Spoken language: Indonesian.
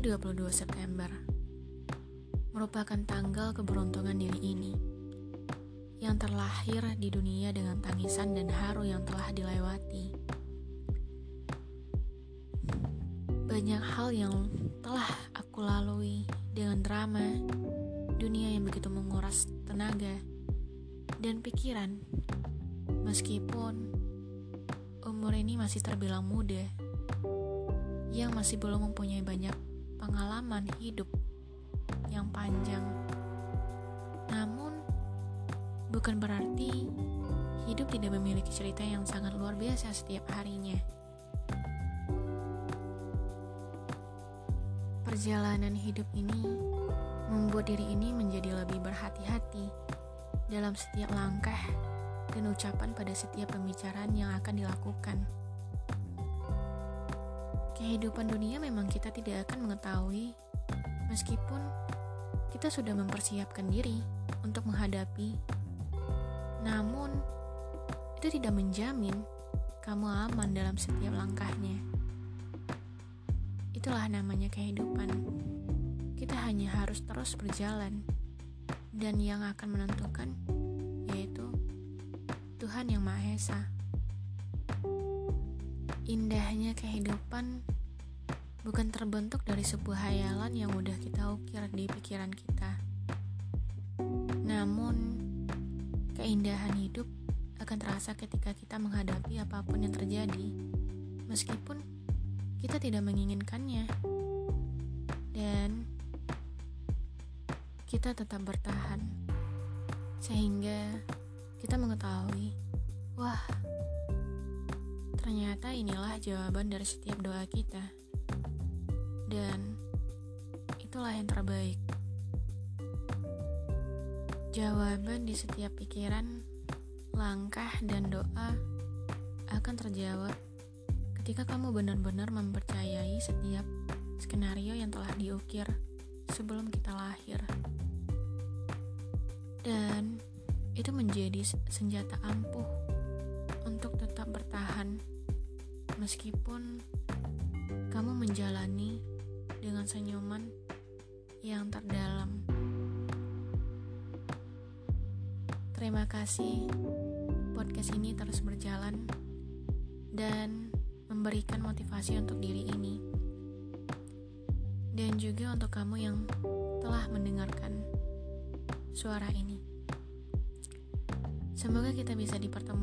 September merupakan tanggal keberuntungan diri ini yang terlahir di dunia dengan tangisan dan haru yang telah dilewati. Banyak hal yang telah aku lalui dengan drama, dunia yang begitu menguras tenaga dan pikiran. Meskipun umur ini masih terbilang muda, yang masih belum mempunyai banyak pengalaman hidup yang panjang. Namun, bukan berarti hidup tidak memiliki cerita yang sangat luar biasa setiap harinya. Perjalanan hidup ini membuat diri ini menjadi lebih berhati-hati dalam setiap langkah dan ucapan pada setiap pembicaraan yang akan dilakukan. Kehidupan dunia memang kita tidak akan mengetahui, meskipun kita sudah mempersiapkan diri untuk menghadapi. Namun, itu tidak menjamin kamu aman dalam setiap langkahnya. Itulah namanya kehidupan. Kita hanya harus terus berjalan, dan yang akan menentukan yaitu Tuhan Yang Maha Esa. Indahnya kehidupan bukan terbentuk dari sebuah hayalan yang udah kita ukir di pikiran kita. Namun, keindahan hidup akan terasa ketika kita menghadapi apa pun yang terjadi, meskipun kita tidak menginginkannya, dan kita tetap bertahan, sehingga kita mengetahui, Inilah jawaban dari setiap doa kita. Dan itulah yang terbaik. Jawaban di setiap pikiran, langkah, dan doa akan terjawab ketika kamu benar-benar mempercayai setiap skenario yang telah diukir sebelum kita lahir. Dan itu menjadi senjata ampuh untuk tetap bertahan meskipun kamu menjalani dengan senyuman yang terdalam. Terima kasih, podcast ini terus berjalan dan memberikan motivasi untuk diri ini, dan juga untuk kamu yang telah mendengarkan suara ini. Semoga kita bisa dipertemukan